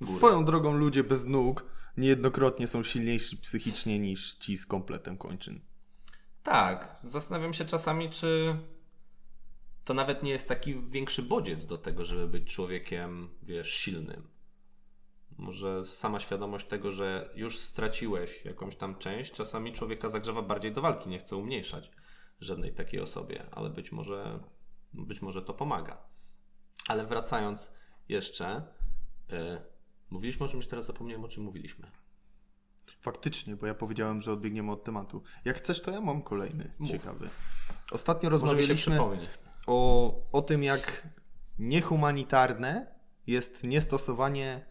Góry. swoją drogą ludzie bez nóg niejednokrotnie są silniejsi psychicznie niż ci z kompletem kończyn. Tak, zastanawiam się czasami, czy to nawet nie jest taki większy bodziec do tego, żeby być człowiekiem, wiesz, silnym. Może sama świadomość tego, że już straciłeś jakąś tam część, czasami człowieka zagrzewa bardziej do walki, nie chce umniejszać żadnej takiej osobie, ale być może, być może to pomaga. Ale wracając jeszcze, yy, mówiliśmy o czymś, teraz zapomniałem o czym mówiliśmy. Faktycznie, bo ja powiedziałem, że odbiegniemy od tematu. Jak chcesz, to ja mam kolejny Mów. ciekawy. Ostatnio rozmawialiśmy o, o tym, jak niehumanitarne jest niestosowanie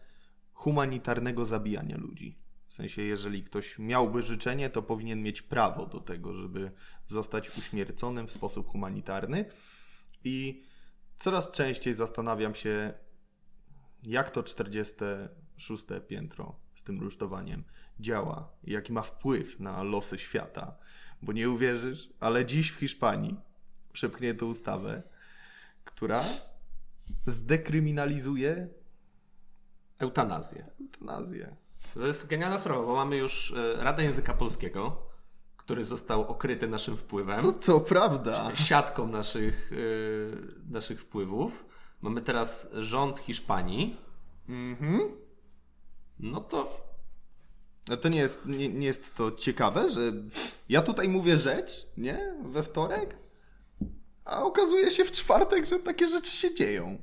humanitarnego zabijania ludzi. W sensie, jeżeli ktoś miałby życzenie, to powinien mieć prawo do tego, żeby zostać uśmierconym w sposób humanitarny. I coraz częściej zastanawiam się, jak to 46 piętro z tym rusztowaniem działa i jaki ma wpływ na losy świata. Bo nie uwierzysz, ale dziś w Hiszpanii przepchnięto ustawę, która zdekryminalizuje Eutanazję. eutanazję. To jest genialna sprawa, bo mamy już e, Radę Języka Polskiego, który został okryty naszym wpływem, Co to prawda? siatką naszych, e, naszych wpływów. Mamy teraz rząd Hiszpanii. Mhm. No to to nie jest, nie, nie jest to ciekawe, że ja tutaj mówię rzecz, nie? We wtorek, a okazuje się w czwartek, że takie rzeczy się dzieją.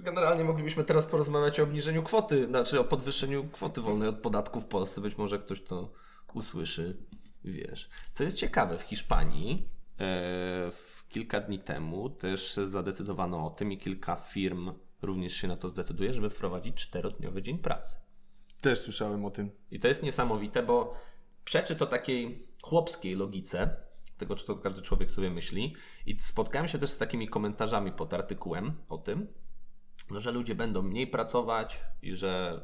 generalnie moglibyśmy teraz porozmawiać o obniżeniu kwoty, znaczy o podwyższeniu kwoty wolnej od podatku w Polsce. Być może ktoś to usłyszy, wiesz. Co jest ciekawe, w Hiszpanii e, w kilka dni temu też zadecydowano o tym i kilka firm również się na to zdecyduje, żeby wprowadzić czterodniowy dzień pracy. Też słyszałem o tym. I to jest niesamowite, bo przeczy to takiej chłopskiej logice, tego, co każdy człowiek sobie myśli. I spotkałem się też z takimi komentarzami pod artykułem o tym, no, że ludzie będą mniej pracować i że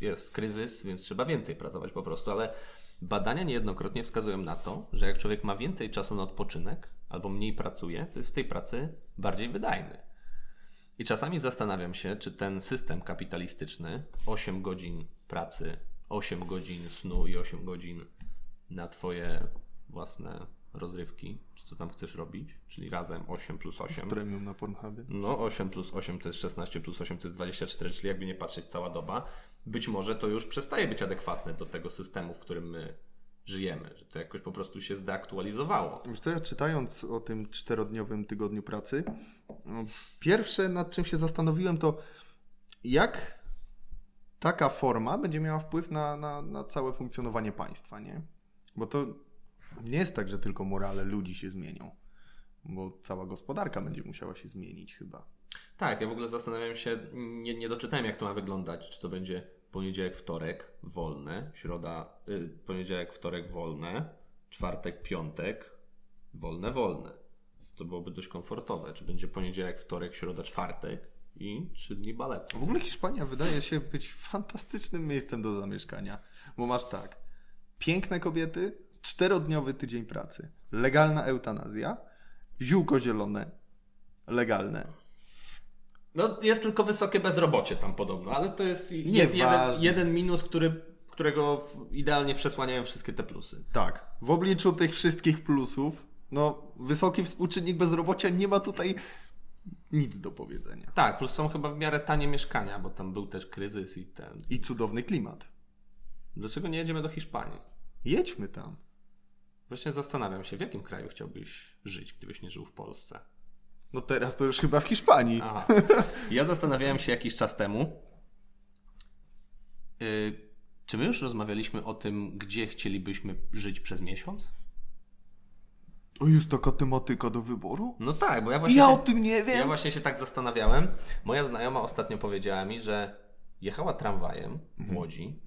jest kryzys, więc trzeba więcej pracować po prostu, ale badania niejednokrotnie wskazują na to, że jak człowiek ma więcej czasu na odpoczynek albo mniej pracuje, to jest w tej pracy bardziej wydajny. I czasami zastanawiam się, czy ten system kapitalistyczny, 8 godzin pracy, 8 godzin snu i 8 godzin na Twoje własne rozrywki, czy co tam chcesz robić, czyli razem 8 plus 8. Premium na Pornhubie. No 8 plus 8 to jest 16 plus 8 to jest 24, czyli jakby nie patrzeć cała doba, być może to już przestaje być adekwatne do tego systemu, w którym my żyjemy, że to jakoś po prostu się zdeaktualizowało. Wiesz co, ja czytając o tym czterodniowym tygodniu pracy, pierwsze nad czym się zastanowiłem to, jak taka forma będzie miała wpływ na, na, na całe funkcjonowanie państwa, nie? Bo to nie jest tak, że tylko morale ludzi się zmienią, bo cała gospodarka będzie musiała się zmienić chyba. Tak, ja w ogóle zastanawiam się, nie, nie doczytałem jak to ma wyglądać, czy to będzie poniedziałek, wtorek wolne, środa, y, poniedziałek, wtorek wolne, czwartek, piątek wolne, wolne. To byłoby dość komfortowe. Czy będzie poniedziałek, wtorek, środa, czwartek i trzy dni baletu. W ogóle Hiszpania wydaje się być fantastycznym miejscem do zamieszkania, bo masz tak, piękne kobiety, czterodniowy tydzień pracy, legalna eutanazja, ziółko zielone, legalne. No jest tylko wysokie bezrobocie tam podobno, ale to jest jed, jeden, jeden minus, który, którego idealnie przesłaniają wszystkie te plusy. Tak, w obliczu tych wszystkich plusów, no wysoki współczynnik bezrobocia nie ma tutaj nic do powiedzenia. Tak, plus są chyba w miarę tanie mieszkania, bo tam był też kryzys i ten. I cudowny klimat. Dlaczego nie jedziemy do Hiszpanii? Jedźmy tam. Właśnie zastanawiam się, w jakim kraju chciałbyś żyć, gdybyś nie żył w Polsce. No teraz to już chyba w Hiszpanii. Aha. Ja zastanawiałem się jakiś czas temu, yy, czy my już rozmawialiśmy o tym, gdzie chcielibyśmy żyć przez miesiąc? O, jest taka tematyka do wyboru? No tak, bo ja właśnie. Ja się- o tym nie wiem. Ja właśnie się tak zastanawiałem. Moja znajoma ostatnio powiedziała mi, że jechała tramwajem w Łodzi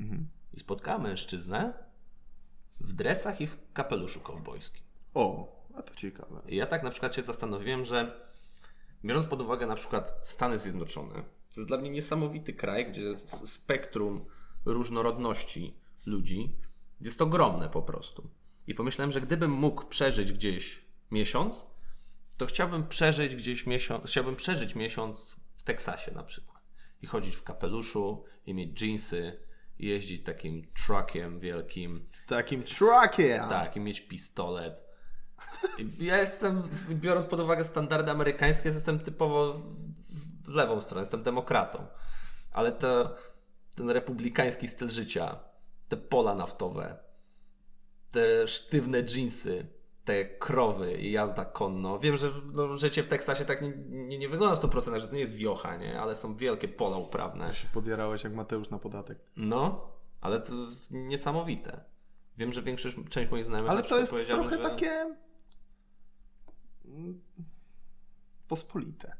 i spotkała mężczyznę w dresach i w kapeluszu kowbojskim. O, a to ciekawe. I ja tak na przykład się zastanowiłem, że biorąc pod uwagę na przykład Stany Zjednoczone, to jest dla mnie niesamowity kraj, gdzie spektrum różnorodności ludzi jest ogromne po prostu. I pomyślałem, że gdybym mógł przeżyć gdzieś miesiąc, to chciałbym przeżyć gdzieś miesiąc, chciałbym przeżyć miesiąc w Teksasie na przykład. I chodzić w kapeluszu, i mieć dżinsy, jeździć takim truckiem wielkim, Takim truckiem. tak, i mieć pistolet. I Ja jestem, biorąc pod uwagę standardy amerykańskie, jestem typowo w lewą stronę, jestem demokratą. Ale to, ten republikański styl życia, te pola naftowe, te sztywne dżinsy, te krowy i jazda konno. Wiem, że no, życie w Teksasie tak nie, nie, nie wygląda w 100%, że to nie jest wiocha, nie? ale są wielkie pola uprawne. się podjarałeś jak Mateusz na podatek. No, ale to jest niesamowite. Wiem, że większość, część moich znajomych Ale to jest trochę że... takie... mm, Pospolite.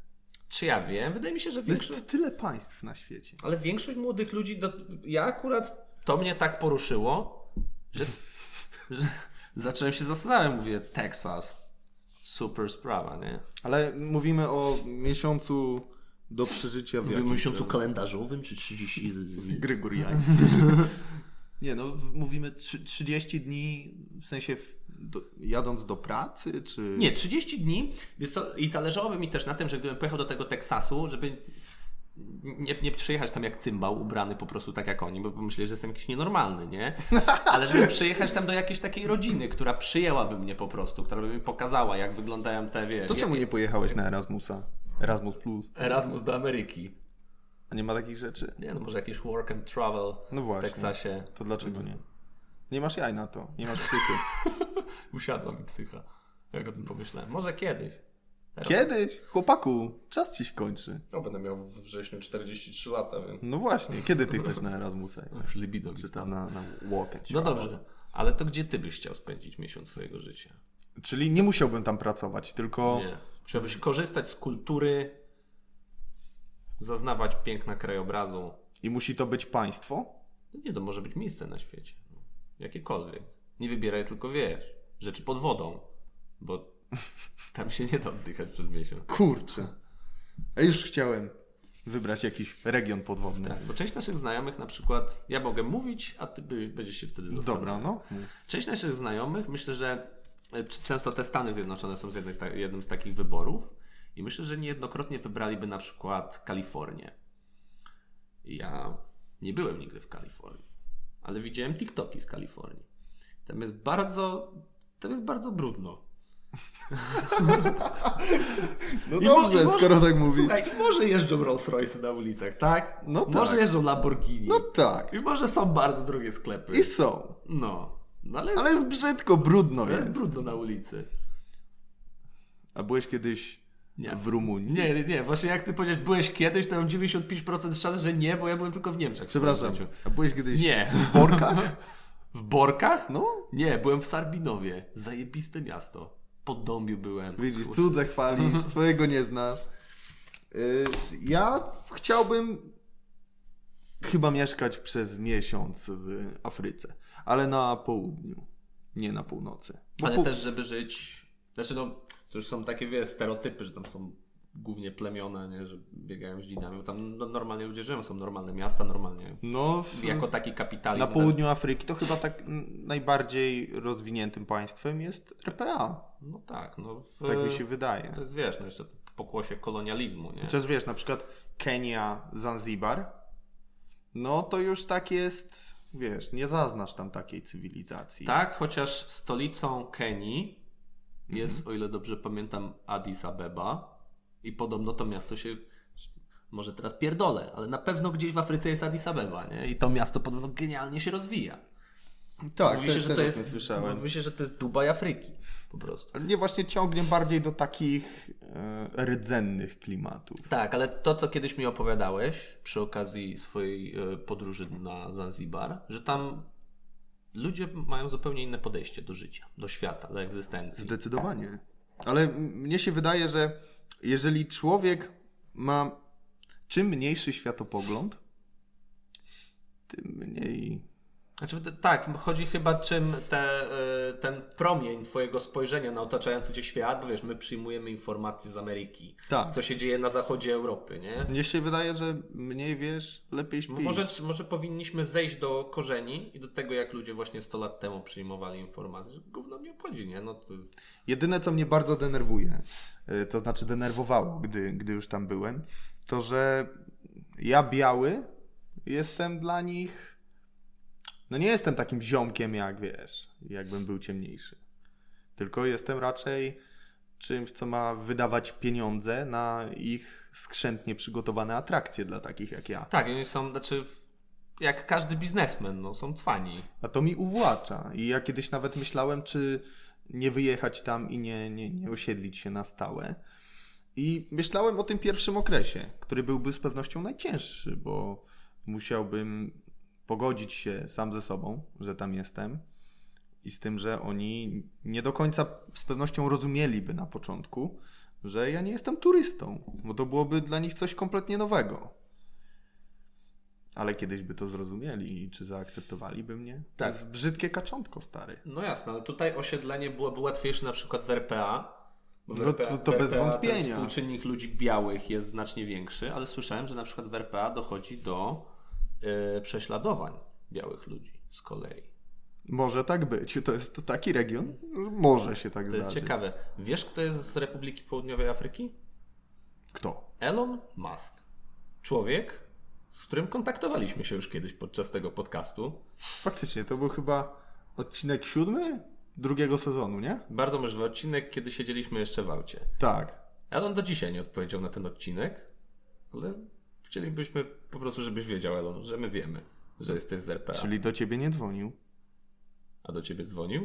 Czy ja wiem? Wydaje mi się, że większość... Jest tyle państw na świecie. Ale większość młodych ludzi, do... ja akurat to mnie tak poruszyło, że zacząłem się zastanawiać. Mówię, Texas, super sprawa, nie? Ale mówimy o miesiącu do przeżycia w jakim celu? kalendarzowym czy 30 Gregoriańskim. Nie no, mówimy trzy- 30 dni, w sensie w, do, jadąc do pracy, czy... Nie, 30 dni. Co, I zależałoby mi też na tym, że gdybym pojechał do tego Teksasu, żeby nie, nie przyjechać tam jak cymbał, ubrany po prostu tak jak oni, bo myślę, że jestem jakiś nienormalny, nie? Ale żeby przyjechać tam do jakiejś takiej rodziny, która przyjęłaby mnie po prostu, która by mi pokazała, jak wyglądają te, wiesz... To czemu nie pojechałeś na Erasmusa? Erasmus Plus. Erasmus do Ameryki. A nie ma takich rzeczy? Nie no, może jakiś work and travel No właśnie. w Teksasie. To dlaczego nie? Nie masz jaj na to, nie masz psychy. Usiadła mi psycha, jak o tym pomyślałem. Może kiedyś. Kiedyś? Chłopaku, czas ci się kończy. No, będę miał w wrześniu 43 lata, więc No właśnie, kiedy ty chcesz na Erasmusa? już libido Czy tam na, na walk No dobrze, ale to gdzie ty byś chciał spędzić miesiąc swojego życia? Czyli nie musiałbym tam pracować, tylko... Nie. Żebyś korzystać z kultury, zaznawać piękna krajobrazu. I musi to być państwo? No nie, to może być miejsce na świecie. Jakiekolwiek. Nie wybieraj, tylko wiesz. Rzeczy pod wodą, bo tam się nie da oddychać przez miesiąc. Kurczę. A już chciałem wybrać jakiś region podwodny. Tak, bo część naszych znajomych na przykład, ja mogę mówić, a ty będziesz się wtedy zastanawiał. Dobra, no. Część naszych znajomych, myślę, że e, często te Stany Zjednoczone są z jednych, ta, jednym z takich wyborów i myślę, że niejednokrotnie wybraliby na przykład Kalifornię. Ja nie byłem nigdy w Kalifornii, ale widziałem TikToki z Kalifornii. Tam jest bardzo, tam jest bardzo brudno. No dobrze, może- skoro tak mówisz. Słuchaj, i może jeżdżą Rolls Royce na ulicach, tak? No Może tak. jeżdżą Lamborghini. No tak. I może są bardzo drogie sklepy. I są. No. no ale, Ale jest brzydko, brudno jest jest. brudno na ulicy. A byłeś kiedyś Nie. w Rumunii? Nie, nie, nie. Właśnie jak ty powiedziałeś, byłeś kiedyś, to mam 95% szans, że nie, bo ja byłem tylko w Niemczech. w Przepraszam. życiu. A byłeś kiedyś Nie. w Borkach? W Borkach? No. Nie, byłem w Sarbinowie. Zajebiste miasto. Pod Dąbiu byłem. Widzisz, Kurczę. cudze chwalisz, swojego nie znasz. Y, Ja chciałbym chyba mieszkać przez miesiąc w Afryce, ale na południu, nie na północy. Bo Ale pół- też, żeby żyć... Znaczy no, to już są takie, wiesz, stereotypy, że tam są głównie plemiona, nie, że biegają z dzinami. Bo Tam no, normalnie ludzie żyją, są normalne miasta, normalnie. No, w, Jako taki kapitalizm. na południu Afryki to chyba tak najbardziej rozwiniętym państwem jest RPA. No tak, no. W, Tak mi się wydaje. To jest, wiesz, no jeszcze pokłosie kolonializmu, nie? Chociaż wiesz, na przykład Kenia, Zanzibar, no to już tak jest, wiesz, nie zaznasz tam takiej cywilizacji. Tak, chociaż stolicą Kenii jest, o ile dobrze pamiętam, Addis Abeba i podobno to miasto się, może teraz pierdolę, ale na pewno gdzieś w Afryce jest Addis Abeba, nie? I to miasto podobno genialnie się rozwija. tak Mówi się, że to jest, słyszałem. mówi się, że to jest Dubaj Afryki, po prostu. Nie właśnie ciągnie bardziej do takich e, rdzennych klimatów. Tak, ale to, co kiedyś mi opowiadałeś przy okazji swojej e, podróży na Zanzibar, że tam ludzie mają zupełnie inne podejście do życia, do świata, do egzystencji. Zdecydowanie. Ale mnie się wydaje, że jeżeli człowiek ma czym mniejszy światopogląd, tym mniej. Znaczy, tak, chodzi chyba czym te, y, ten promień twojego spojrzenia na otaczający cię świat, bo wiesz, my przyjmujemy informacje z Ameryki, Tak. co się dzieje na zachodzie Europy, nie? Mnie się wydaje, że mniej wiesz, lepiej śpisz. Może, może powinniśmy zejść do korzeni i do tego, jak ludzie właśnie 100 lat temu przyjmowali informacje, że gówno mnie obchodzi, nie? No to... Jedyne, co mnie bardzo denerwuje, to znaczy denerwowało, gdy, gdy już tam byłem, to że ja biały jestem dla nich No nie jestem takim ziomkiem jak wiesz, jakbym był ciemniejszy. Tylko jestem raczej czymś, co ma wydawać pieniądze na ich skrzętnie przygotowane atrakcje dla takich jak ja. Tak, oni są, znaczy, jak każdy biznesmen, no, są cwani. A to mi uwłacza. I ja kiedyś nawet myślałem, czy nie wyjechać tam i nie, nie, nie osiedlić się na stałe. I myślałem o tym pierwszym okresie, który byłby z pewnością najcięższy, bo musiałbym pogodzić się sam ze sobą, że tam jestem. I z tym, że oni nie do końca z pewnością rozumieliby na początku, że ja nie jestem turystą, bo to byłoby dla nich coś kompletnie nowego. Ale kiedyś by to zrozumieli i czy zaakceptowaliby mnie? Tak. To jest brzydkie kaczątko, stary. No jasne, ale tutaj osiedlenie byłoby łatwiejsze na przykład w RPA. Bo w No to- to bez Ten wątpienia. współczynnik ludzi białych jest znacznie większy, ale słyszałem, że na przykład w RPA dochodzi do e, prześladowań białych ludzi z kolei. Może tak być. To jest taki region? Może się tak To zdarzyć. jest ciekawe. Wiesz, kto jest z Republiki Południowej Afryki? Kto? Elon Musk. Człowiek, z którym kontaktowaliśmy się już kiedyś podczas tego podcastu. Faktycznie, to był chyba odcinek siódmy drugiego sezonu, nie? Bardzo możliwy odcinek, kiedy siedzieliśmy jeszcze w aucie. Tak. Elon do dzisiaj nie odpowiedział na ten odcinek, ale chcielibyśmy po prostu, żebyś wiedział, Elon, że my wiemy, że jesteś z RPA. Czyli do ciebie nie dzwonił. A do ciebie dzwonił?